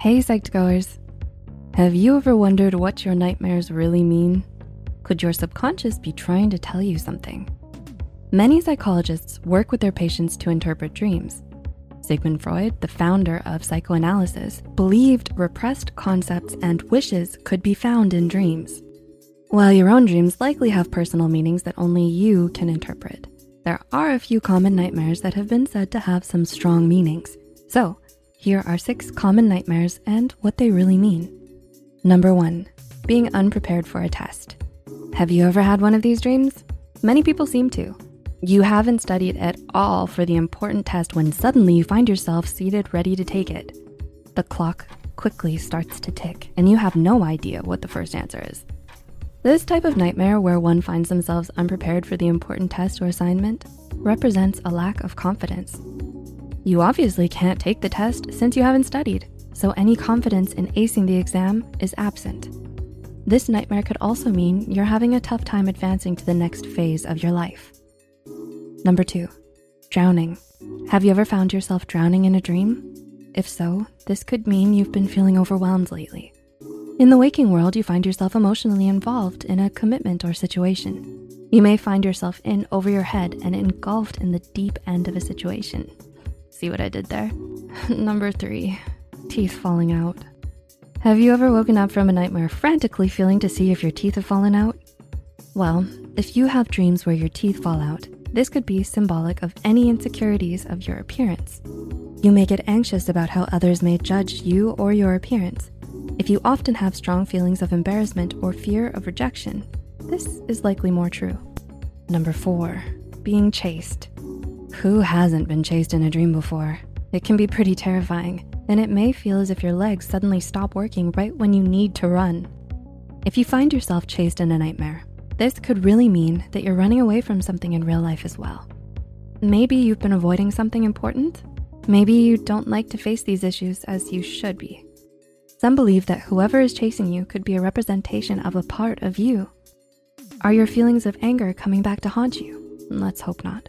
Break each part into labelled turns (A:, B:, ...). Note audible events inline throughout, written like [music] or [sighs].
A: Hey, Psych2Goers. Have you ever wondered what your nightmares really mean? Could your subconscious be trying to tell you something? Many psychologists work with their patients to interpret dreams. Sigmund Freud, the founder of psychoanalysis, believed repressed concepts and wishes could be found in dreams. While your own dreams likely have personal meanings that only you can interpret, there are a few common nightmares that have been said to have some strong meanings. So here are six common nightmares and what they really mean. Number one, being unprepared for a test. Have you ever had one of these dreams? Many people seem to. You haven't studied at all for the important test when suddenly you find yourself seated ready to take it. The clock quickly starts to tick and you have no idea what the first answer is. This type of nightmare where one finds themselves unprepared for the important test or assignment represents a lack of confidence. You obviously can't take the test since you haven't studied, so any confidence in acing the exam is absent. This nightmare could also mean you're having a tough time advancing to the next phase of your life. Number two, drowning. Have you ever found yourself drowning in a dream? If so, this could mean you've been feeling overwhelmed lately. In the waking world, you find yourself emotionally involved in a commitment or situation. You may find yourself in over your head and engulfed in the deep end of a situation. See what I did there? [laughs] Number three, teeth falling out. Have you ever woken up from a nightmare frantically feeling to see if your teeth have fallen out? Well, if you have dreams where your teeth fall out, this could be symbolic of any insecurities of your appearance. You may get anxious about how others may judge you or your appearance. If you often have strong feelings of embarrassment or fear of rejection, this is likely more true. Number four, being chased. Who hasn't been chased in a dream before? It can be pretty terrifying, and it may feel as if your legs suddenly stop working right when you need to run. If you find yourself chased in a nightmare, this could really mean that you're running away from something in real life as well. Maybe you've been avoiding something important. Maybe you don't like to face these issues as you should be. Some believe that whoever is chasing you could be a representation of a part of you. Are your feelings of anger coming back to haunt you? Let's hope not.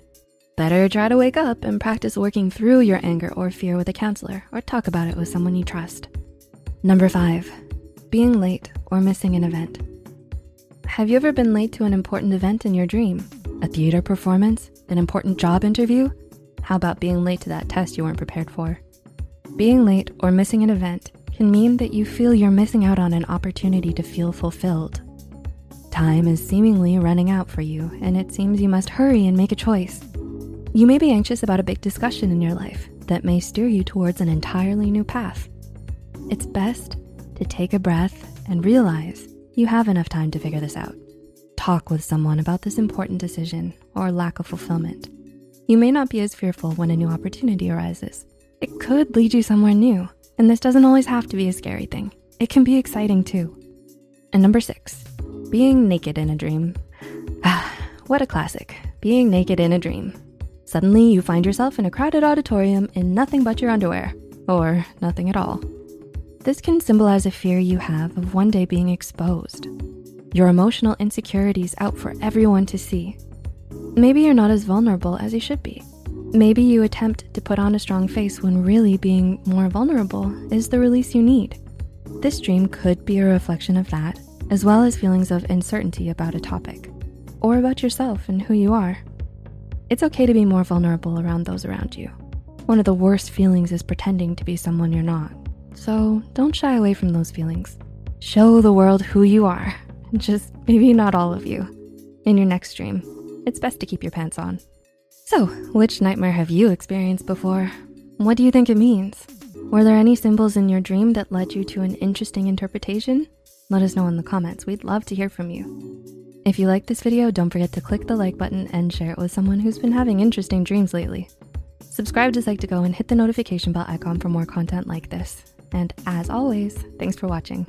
A: Better try to wake up and practice working through your anger or fear with a counselor or talk about it with someone you trust. Number five, being late or missing an event. Have you ever been late to an important event in your dream? A theater performance, an important job interview? How about being late to that test you weren't prepared for? Being late or missing an event can mean that you feel you're missing out on an opportunity to feel fulfilled. Time is seemingly running out for you and it seems you must hurry and make a choice. You may be anxious about a big discussion in your life that may steer you towards an entirely new path. It's best to take a breath and realize you have enough time to figure this out. Talk with someone about this important decision or lack of fulfillment. You may not be as fearful when a new opportunity arises. It could lead you somewhere new, and this doesn't always have to be a scary thing. It can be exciting too. And number six, being naked in a dream. [sighs] What a classic, being naked in a dream. Suddenly you find yourself in a crowded auditorium in nothing but your underwear, or nothing at all. This can symbolize a fear you have of one day being exposed. Your emotional insecurities out for everyone to see. Maybe you're not as vulnerable as you should be. Maybe you attempt to put on a strong face when really being more vulnerable is the release you need. This dream could be a reflection of that, as well as feelings of uncertainty about a topic, or about yourself and who you are. It's okay to be more vulnerable around those around you. One of the worst feelings is pretending to be someone you're not. So don't shy away from those feelings. Show the world who you are, [laughs] just maybe not all of you. In your next dream, it's best to keep your pants on. So which nightmare have you experienced before? What do you think it means? Were there any symbols in your dream that led you to an interesting interpretation? Let us know in the comments, we'd love to hear from you. If you like this video, don't forget to click the like button and share it with someone who's been having interesting dreams lately. Subscribe to Psych2Go and hit the notification bell icon for more content like this. And as always, thanks for watching.